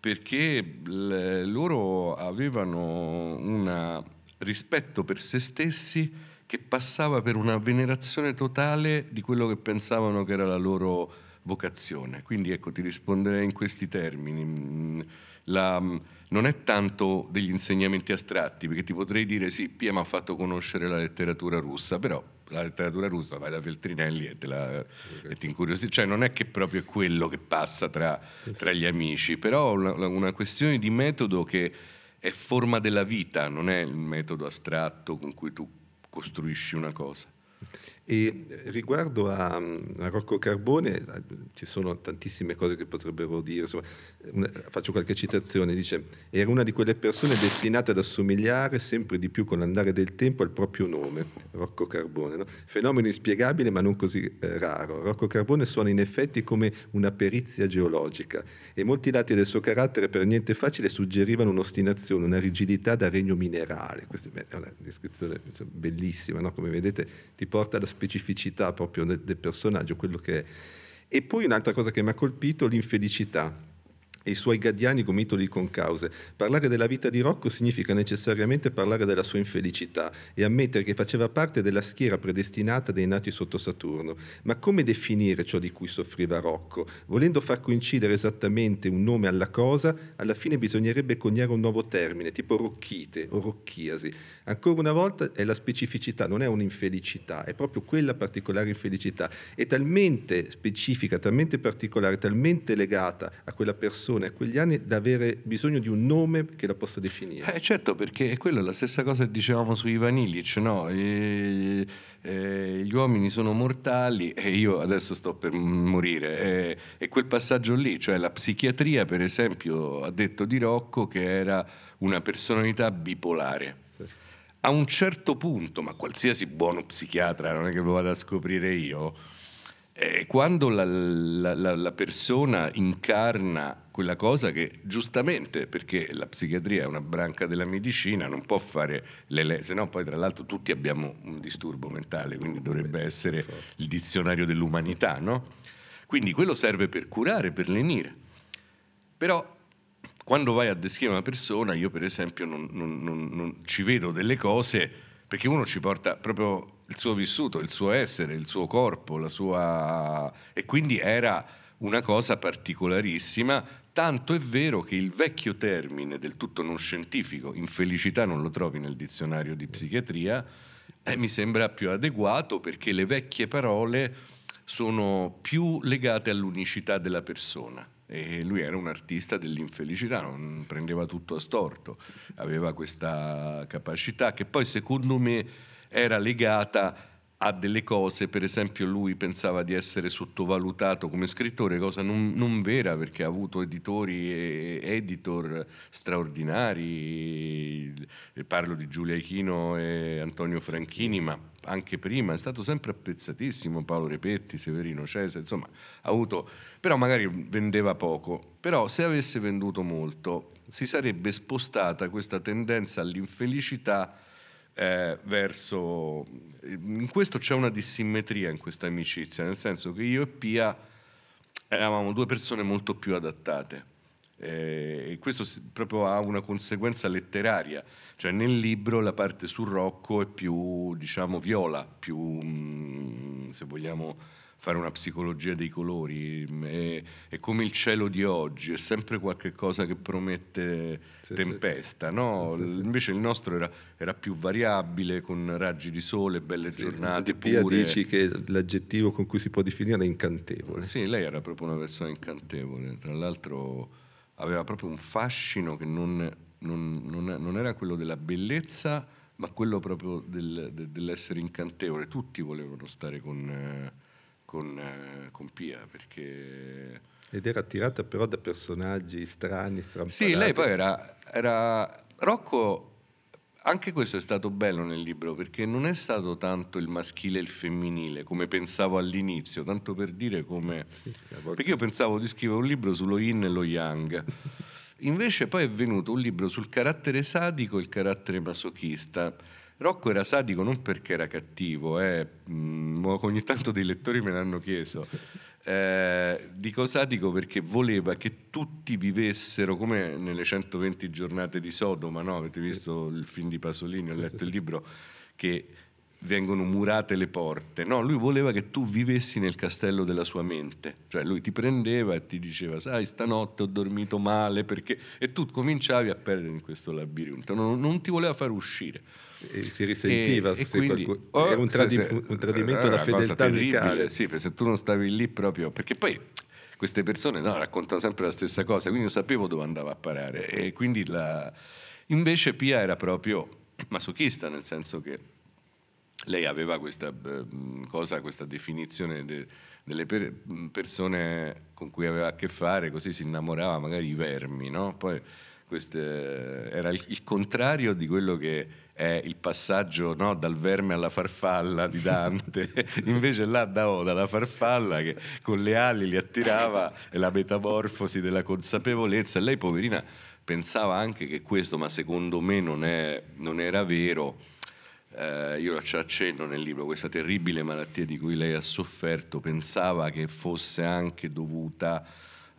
perché loro avevano un rispetto per se stessi che passava per una venerazione totale di quello che pensavano che era la loro vocazione. Quindi ecco, ti risponderei in questi termini. Mm, la, mm, non è tanto degli insegnamenti astratti, perché ti potrei dire sì, Pia mi ha fatto conoscere la letteratura russa, però la letteratura russa vai da Feltrinelli e, te la, okay. e ti incuriosisce, cioè non è che proprio è quello che passa tra, tra gli amici, però una, una questione di metodo che è forma della vita, non è il metodo astratto con cui tu costruisci una cosa. E riguardo a, a, Rocco Carbone, ci sono tantissime cose che potrebbero dire, insomma, faccio qualche citazione, dice, era una di quelle persone destinate ad assomigliare sempre di più con l'andare del tempo al proprio nome, Rocco Carbone, no? fenomeno inspiegabile ma non così eh, raro. Rocco Carbone suona in effetti come una perizia geologica e molti lati del suo carattere per niente facile suggerivano un'ostinazione, una rigidità da regno minerale. Questa è una descrizione bellissima, no? come vedete ti porta alla specificità proprio del, del personaggio, quello che è. E poi un'altra cosa che mi ha colpito, l'infelicità e i suoi gadiani gomitoli con cause. Parlare della vita di Rocco significa necessariamente parlare della sua infelicità e ammettere che faceva parte della schiera predestinata dei nati sotto Saturno. Ma come definire ciò di cui soffriva Rocco? Volendo far coincidere esattamente un nome alla cosa, alla fine bisognerebbe coniare un nuovo termine, tipo rocchite o rocchiasi. Ancora una volta è la specificità, non è un'infelicità, è proprio quella particolare infelicità. È talmente specifica, talmente particolare, talmente legata a quella persona persone a quegli anni da avere bisogno di un nome che la possa definire. Eh, certo, perché è quella la stessa cosa che dicevamo su Ivan Illich, no? E, e, gli uomini sono mortali e io adesso sto per morire. E, e quel passaggio lì, cioè la psichiatria, per esempio, ha detto di Rocco che era una personalità bipolare. a un certo punto, ma qualsiasi buono psichiatra, non è che lo vada a scoprire io, eh, quando la, la, la, la, persona incarna quella cosa che giustamente, perché la psichiatria è una branca della medicina, non può fare le leggi, se no poi tra l'altro tutti abbiamo un disturbo mentale, quindi dovrebbe essere il dizionario dell'umanità, no? Quindi quello serve per curare, per lenire. Però quando vai a descrivere una persona, io per esempio non, non, non, non ci vedo delle cose, perché uno ci porta proprio il suo vissuto, il suo essere, il suo corpo, la sua... e quindi era una cosa particolarissima, tanto è vero che il vecchio termine del tutto non scientifico, infelicità non lo trovi nel dizionario di psichiatria, eh, mi sembra più adeguato perché le vecchie parole sono più legate all'unicità della persona. E lui era un artista dell'infelicità, non prendeva tutto a storto, aveva questa capacità che poi secondo me era legata a delle cose, per esempio lui pensava di essere sottovalutato come scrittore, cosa non, non vera perché ha avuto editori e editor straordinari, parlo di Giulia Ichino e Antonio Franchini, ma anche prima è stato sempre apprezzatissimo, Paolo Repetti, Severino Cese, insomma ha avuto, però magari vendeva poco, però se avesse venduto molto si sarebbe spostata questa tendenza all'infelicità eh, verso... In questo c'è una dissimmetria in questa amicizia, nel senso che io e Pia eravamo due persone molto più adattate. Eh, e questo proprio ha una conseguenza letteraria, cioè nel libro la parte su Rocco è più, diciamo, viola, più, mm, se vogliamo fare una psicologia dei colori, è, è, come il cielo di oggi, è sempre qualcosa che promette sì, tempesta, sì. No? Sì, invece il nostro era, era, più variabile, con raggi di sole, belle giornate. Pia dici che l'aggettivo con cui si può definire è incantevole. Sì, lei era proprio una persona incantevole, tra l'altro aveva proprio un fascino che non, non, non, non era quello della bellezza, ma quello proprio del, de, dell'essere incantevole. Tutti volevano stare con... Eh, con, eh, con Pia perché... Ed era attirata però da personaggi strani, strampalati. Sì, lei poi era, era... Rocco, anche questo è stato bello nel libro perché non è stato tanto il maschile e il femminile come pensavo all'inizio, tanto per dire come... Sì, perché io pensavo di scrivere un libro sullo yin e lo yang. Invece poi è venuto un libro sul carattere sadico e il carattere masochista Rocco era sadico non perché era cattivo, eh. mm, ogni tanto dei lettori me l'hanno chiesto. Eh, dico sadico perché voleva che tutti vivessero come nelle 120 giornate di Sodoma, no? Avete visto sì. il film di Pasolini, ho sì, letto sì, il libro, che vengono murate le porte. No, lui voleva che tu vivessi nel castello della sua mente. Cioè lui ti prendeva e ti diceva, sai, stanotte ho dormito male perché... E tu cominciavi a perdere in questo labirinto. Non, non ti voleva far uscire e si risentiva e, e quindi, qualcuno, oh, era un, tradi- se, se, un tradimento alla fedeltà amicale sì, se tu non stavi lì proprio perché poi queste persone no, raccontano sempre la stessa cosa quindi io sapevo dove andava a parare e quindi la... invece Pia era proprio masochista nel senso che lei aveva questa uh, cosa, questa definizione de, delle per, persone con cui aveva a che fare, così si innamorava magari i vermi, no? Poi queste, era il, il, contrario di quello che è il passaggio no, dal verme alla farfalla di Dante, invece là da Oda la farfalla che con le ali li attirava e la metamorfosi della consapevolezza. Lei, poverina, pensava anche che questo, ma secondo me non, è, non era vero. Eh, io ci accenno nel libro, questa terribile malattia di cui lei ha sofferto, pensava che fosse anche dovuta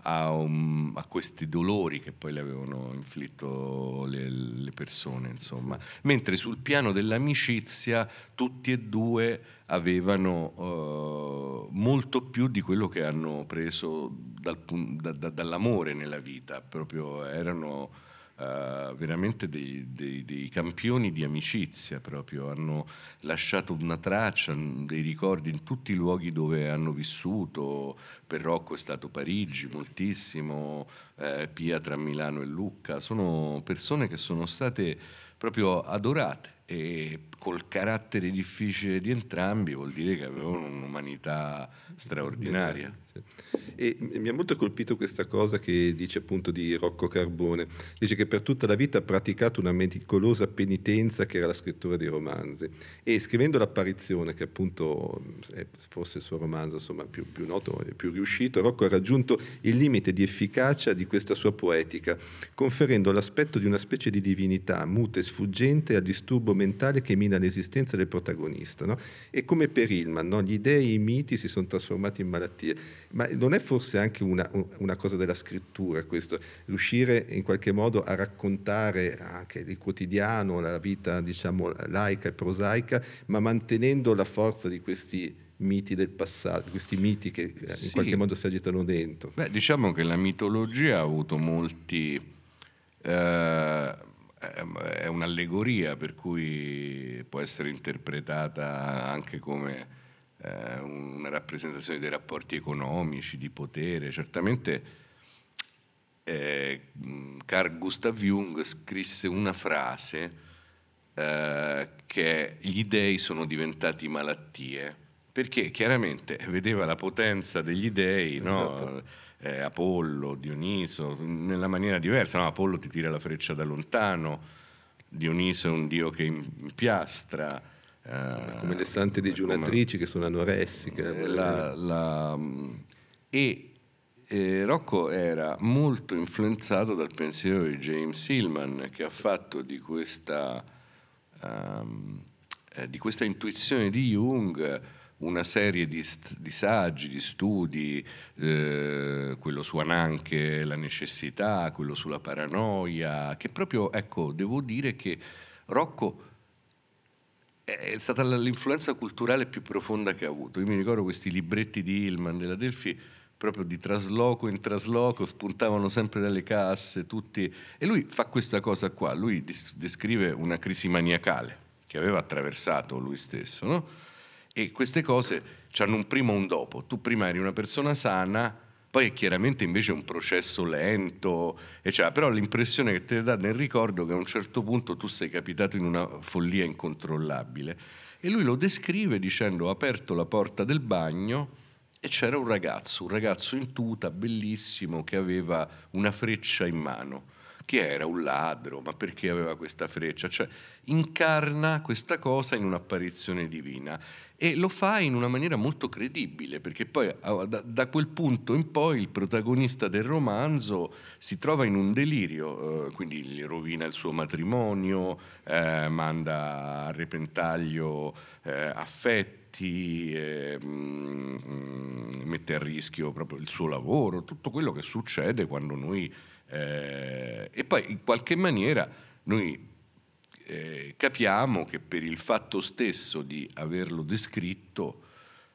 a, um, a, questi dolori che poi le avevano inflitto le, le persone, insomma. Sì. Mentre sul piano dell'amicizia tutti e due avevano uh, molto più di quello che hanno preso dal, da, da, dall'amore nella vita, proprio erano uh, veramente dei, dei, dei, campioni di amicizia proprio, hanno lasciato una traccia, dei ricordi in tutti i luoghi dove hanno vissuto, per Rocco è stato Parigi moltissimo, eh, Pia tra Milano e Lucca, sono persone che sono state proprio adorate e col carattere difficile di entrambi vuol dire che avevano un'umanità straordinaria. E mi ha molto colpito questa cosa che dice appunto di Rocco Carbone. Dice che per tutta la vita ha praticato una meticolosa penitenza che era la scrittura di romanzi. E scrivendo L'apparizione, che appunto è forse il suo romanzo insomma, più, più noto e più riuscito, Rocco ha raggiunto il limite di efficacia di questa sua poetica, conferendo l'aspetto di una specie di divinità muta e sfuggente al disturbo mentale che mina l'esistenza del protagonista. No? E come per Hillman, no? gli dei e i miti si sono trasformati in malattie. Ma non è forse anche una, una, cosa della scrittura questo, riuscire in qualche modo a raccontare anche il quotidiano, la vita diciamo laica e prosaica, ma mantenendo la forza di questi miti del passato, questi miti che eh, in sì. qualche modo si agitano dentro. Beh, diciamo che la mitologia ha avuto molti... Eh, è un'allegoria per cui può essere interpretata anche come eh, una rappresentazione dei rapporti economici, di potere. Certamente eh, Carl Gustav Jung scrisse una frase eh, che gli dei sono diventati malattie, perché chiaramente vedeva la potenza degli dei, esatto. no? Eh, Apollo, Dioniso, nella maniera diversa, no? Apollo ti tira la freccia da lontano, Dioniso è un dio che impiastra, eh, come le sante digiunatrici come, che sono anoressiche. Eh, la, la, e eh, Rocco era molto influenzato dal pensiero di James Hillman che ha fatto di questa, um, eh, di questa intuizione di Jung una serie di, di saggi, di studi, eh, quello su Ananche, la necessità, quello sulla paranoia, che proprio, ecco, devo dire che Rocco è stata l'influenza culturale più profonda che ha avuto. Io mi ricordo questi libretti di Hillman della Delphi proprio di trasloco in trasloco, spuntavano sempre dalle casse, tutti... E lui fa questa cosa qua, lui descrive una crisi maniacale che aveva attraversato lui stesso, no? E queste cose hanno un prima e un dopo. Tu prima eri una persona sana, poi è chiaramente invece un processo lento, eccetera. però l'impressione che te dà nel ricordo è che a un certo punto tu sei capitato in una follia incontrollabile. E lui lo descrive dicendo ho aperto la porta del bagno e c'era un ragazzo, un ragazzo in tuta, bellissimo, che aveva una freccia in mano. Che era un ladro, ma perché aveva questa freccia? Cioè, incarna questa cosa in un'apparizione divina e lo fa in una maniera molto credibile, perché poi da, da, quel punto in poi il protagonista del romanzo si trova in un delirio, eh, quindi rovina il suo matrimonio, eh, manda a repentaglio eh, affetti, eh, mh, mm, mette a rischio proprio il suo lavoro, tutto quello che succede quando noi... Eh, e poi in qualche maniera noi eh, capiamo che per il fatto stesso di averlo descritto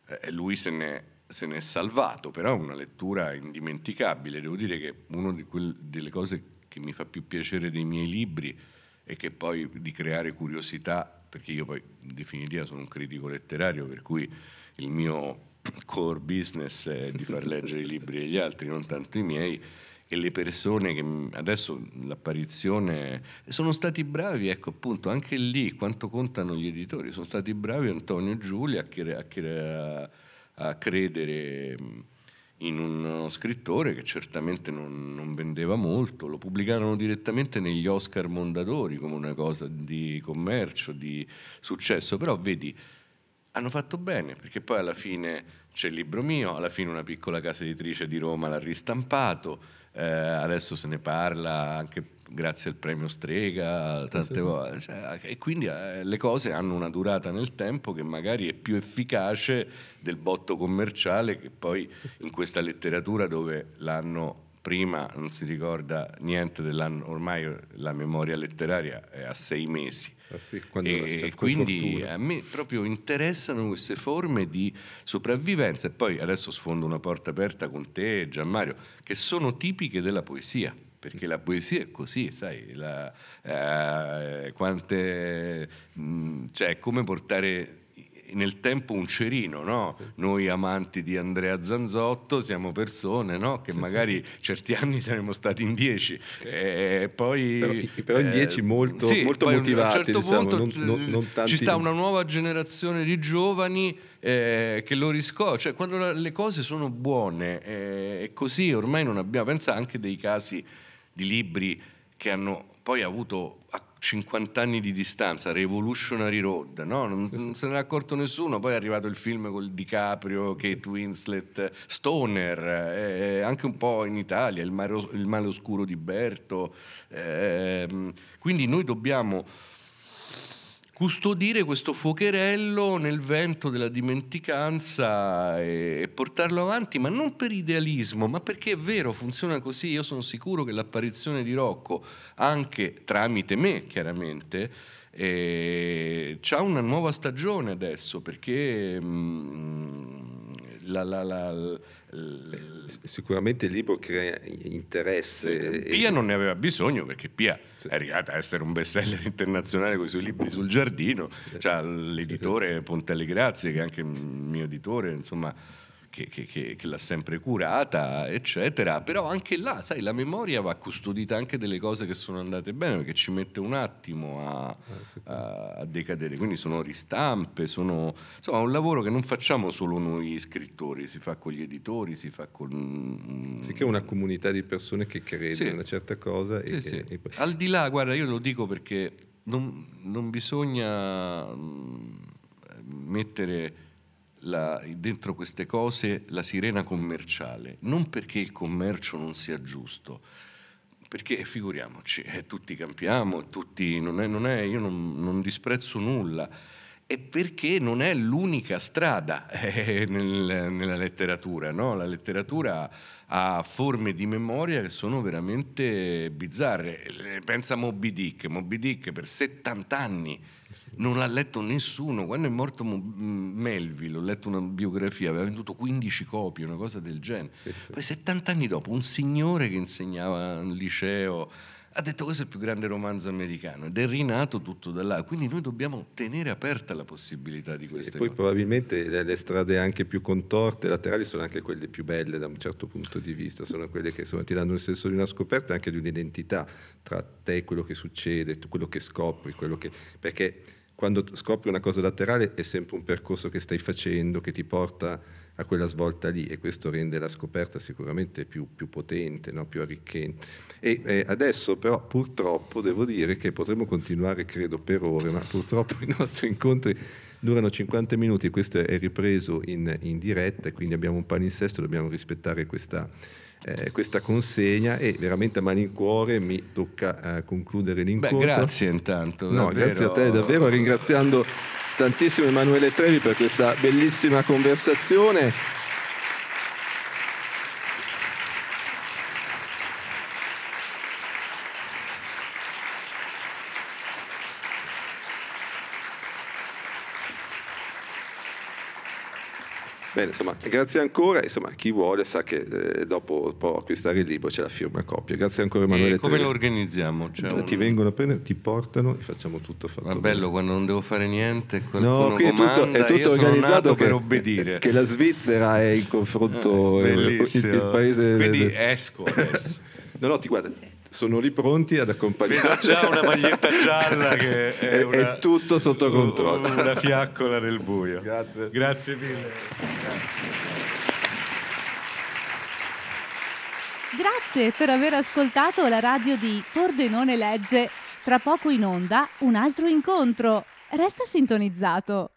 eh, lui se ne, se ne, è salvato, però è una lettura indimenticabile. Devo dire che una delle cose che mi fa più piacere dei miei libri è che poi di creare curiosità, perché io poi in definitiva sono un critico letterario, per cui il mio core business è di far leggere i libri degli altri, non tanto i miei, e le persone che adesso l'apparizione sono stati bravi, ecco appunto anche lì quanto contano gli editori, sono stati bravi Antonio e Giulia a, a, a credere in uno scrittore che certamente non, non, vendeva molto, lo pubblicarono direttamente negli Oscar Mondadori come una cosa di commercio, di successo, però vedi, hanno fatto bene perché poi alla fine c'è il libro mio, alla fine una piccola casa editrice di Roma l'ha ristampato, eh, adesso se ne parla anche grazie al premio Strega, tante sì, volte, cioè, e quindi eh, le cose hanno una durata nel tempo che magari è più efficace del botto commerciale che poi in questa letteratura dove l'anno prima non si ricorda niente dell'anno, ormai la memoria letteraria è a sei mesi. Ah sì, e quindi fortuna. a me proprio interessano queste forme di sopravvivenza e poi adesso sfondo una porta aperta con te Gianmario, che sono tipiche della poesia perché la poesia è così, sai, la, eh, quante, mh, cioè come portare nel tempo un cerino, no? Noi amanti di Andrea Zanzotto siamo persone no? che sì, magari sì, certi anni saremmo stati in dieci, e poi, però, però in dieci molto, molto motivati, a un certo diciamo, punto non, non, non tanti... ci sta una nuova generazione di giovani eh, che lo riscoprono, cioè quando le cose sono buone eh, e così ormai non abbiamo, pensa anche dei casi di libri che hanno poi avuto 50 anni di distanza, Revolutionary Road, no? non, non, se ne è accorto nessuno, poi è arrivato il film con DiCaprio, Kate Winslet, Stoner, eh, anche un po' in Italia, Il male, il male oscuro di Berto, eh, quindi noi dobbiamo custodire questo fuocherello nel vento della dimenticanza e, portarlo avanti, ma non per idealismo, ma perché è vero, funziona così. Io sono sicuro che l'apparizione di Rocco, anche tramite me chiaramente, eh, ha una nuova stagione adesso perché mh, mm, la, la, la, Sicuramente il libro crea interesse. Pia non ne aveva bisogno perché Pia è arrivata a essere un bestseller internazionale con i suoi libri sul giardino. C'ha l'editore Pontelli Grazie, che è anche mio editore, insomma che, che, che, che, l'ha sempre curata, eccetera. Però anche là, sai, la memoria va custodita anche delle cose che sono andate bene, perché ci mette un attimo a, ah, a, decadere. Quindi sono ristampe, sono insomma un lavoro che non facciamo solo noi scrittori, si fa con gli editori, si fa con... Si crea una comunità di persone che credono sì. in una certa cosa. Sì, e, sì. E poi... Al di là, guarda, io lo dico perché non, non bisogna mm, mettere la, dentro queste cose la sirena commerciale, non perché il commercio non sia giusto, perché figuriamoci, eh, tutti campiamo, tutti, non è, non è, io non, non, disprezzo nulla, è perché non è l'unica strada eh, nel, nella letteratura, no? la letteratura ha forme di memoria che sono veramente bizzarre, pensa a Moby Dick, Moby Dick per 70 anni non l'ha letto nessuno. Quando è morto Melville, ho letto una biografia, aveva venduto 15 copie, una cosa del genere. Sì, sì. Poi 70 anni dopo, un signore che insegnava al liceo ha detto questo è il più grande romanzo americano ed è rinato tutto da là. Quindi noi dobbiamo tenere aperta la possibilità di sì, queste e poi cose. probabilmente le, le, strade anche più contorte, laterali, sono anche quelle più belle da un certo punto di vista, sono quelle che insomma, ti danno il senso di una scoperta e anche di un'identità tra te e quello che succede, quello che scopri, quello che... perché quando scopri una cosa laterale è sempre un percorso che stai facendo, che ti porta a quella svolta lì e questo rende la scoperta sicuramente più, più potente, no? più arricchente. E eh, adesso però purtroppo devo dire che potremmo continuare credo per ore, ma purtroppo i nostri incontri durano 50 minuti, questo è ripreso in, in diretta e quindi abbiamo un palinsesto, dobbiamo rispettare questa eh, questa consegna e veramente a malincuore mi tocca eh, concludere l'incontro. Beh, grazie intanto. No, davvero. grazie a te davvero, ringraziando tantissimo Emanuele Trevi per questa bellissima conversazione. Bene, insomma, grazie ancora. Insomma, chi vuole sa che eh, dopo può acquistare il libro c'è la firma copia. Grazie ancora Emanuele. E come lo organizziamo? Cioè. Ti vengono a prendere, ti portano e facciamo tutto fatto. Ma bello quando non devo fare niente. No, qui è tutto, è tutto organizzato che, per obbedire. Che la Svizzera è in confronto eh, il, il, paese. Quindi esco adesso. no, no, ti guarda sono lì pronti ad accompagnare. Vedo già una maglietta gialla che è, è, una, è tutto sotto controllo. Una fiaccola nel buio. Grazie. Grazie mille. Grazie per aver ascoltato la radio di Pordenone Legge. Tra poco in onda un altro incontro. Resta sintonizzato.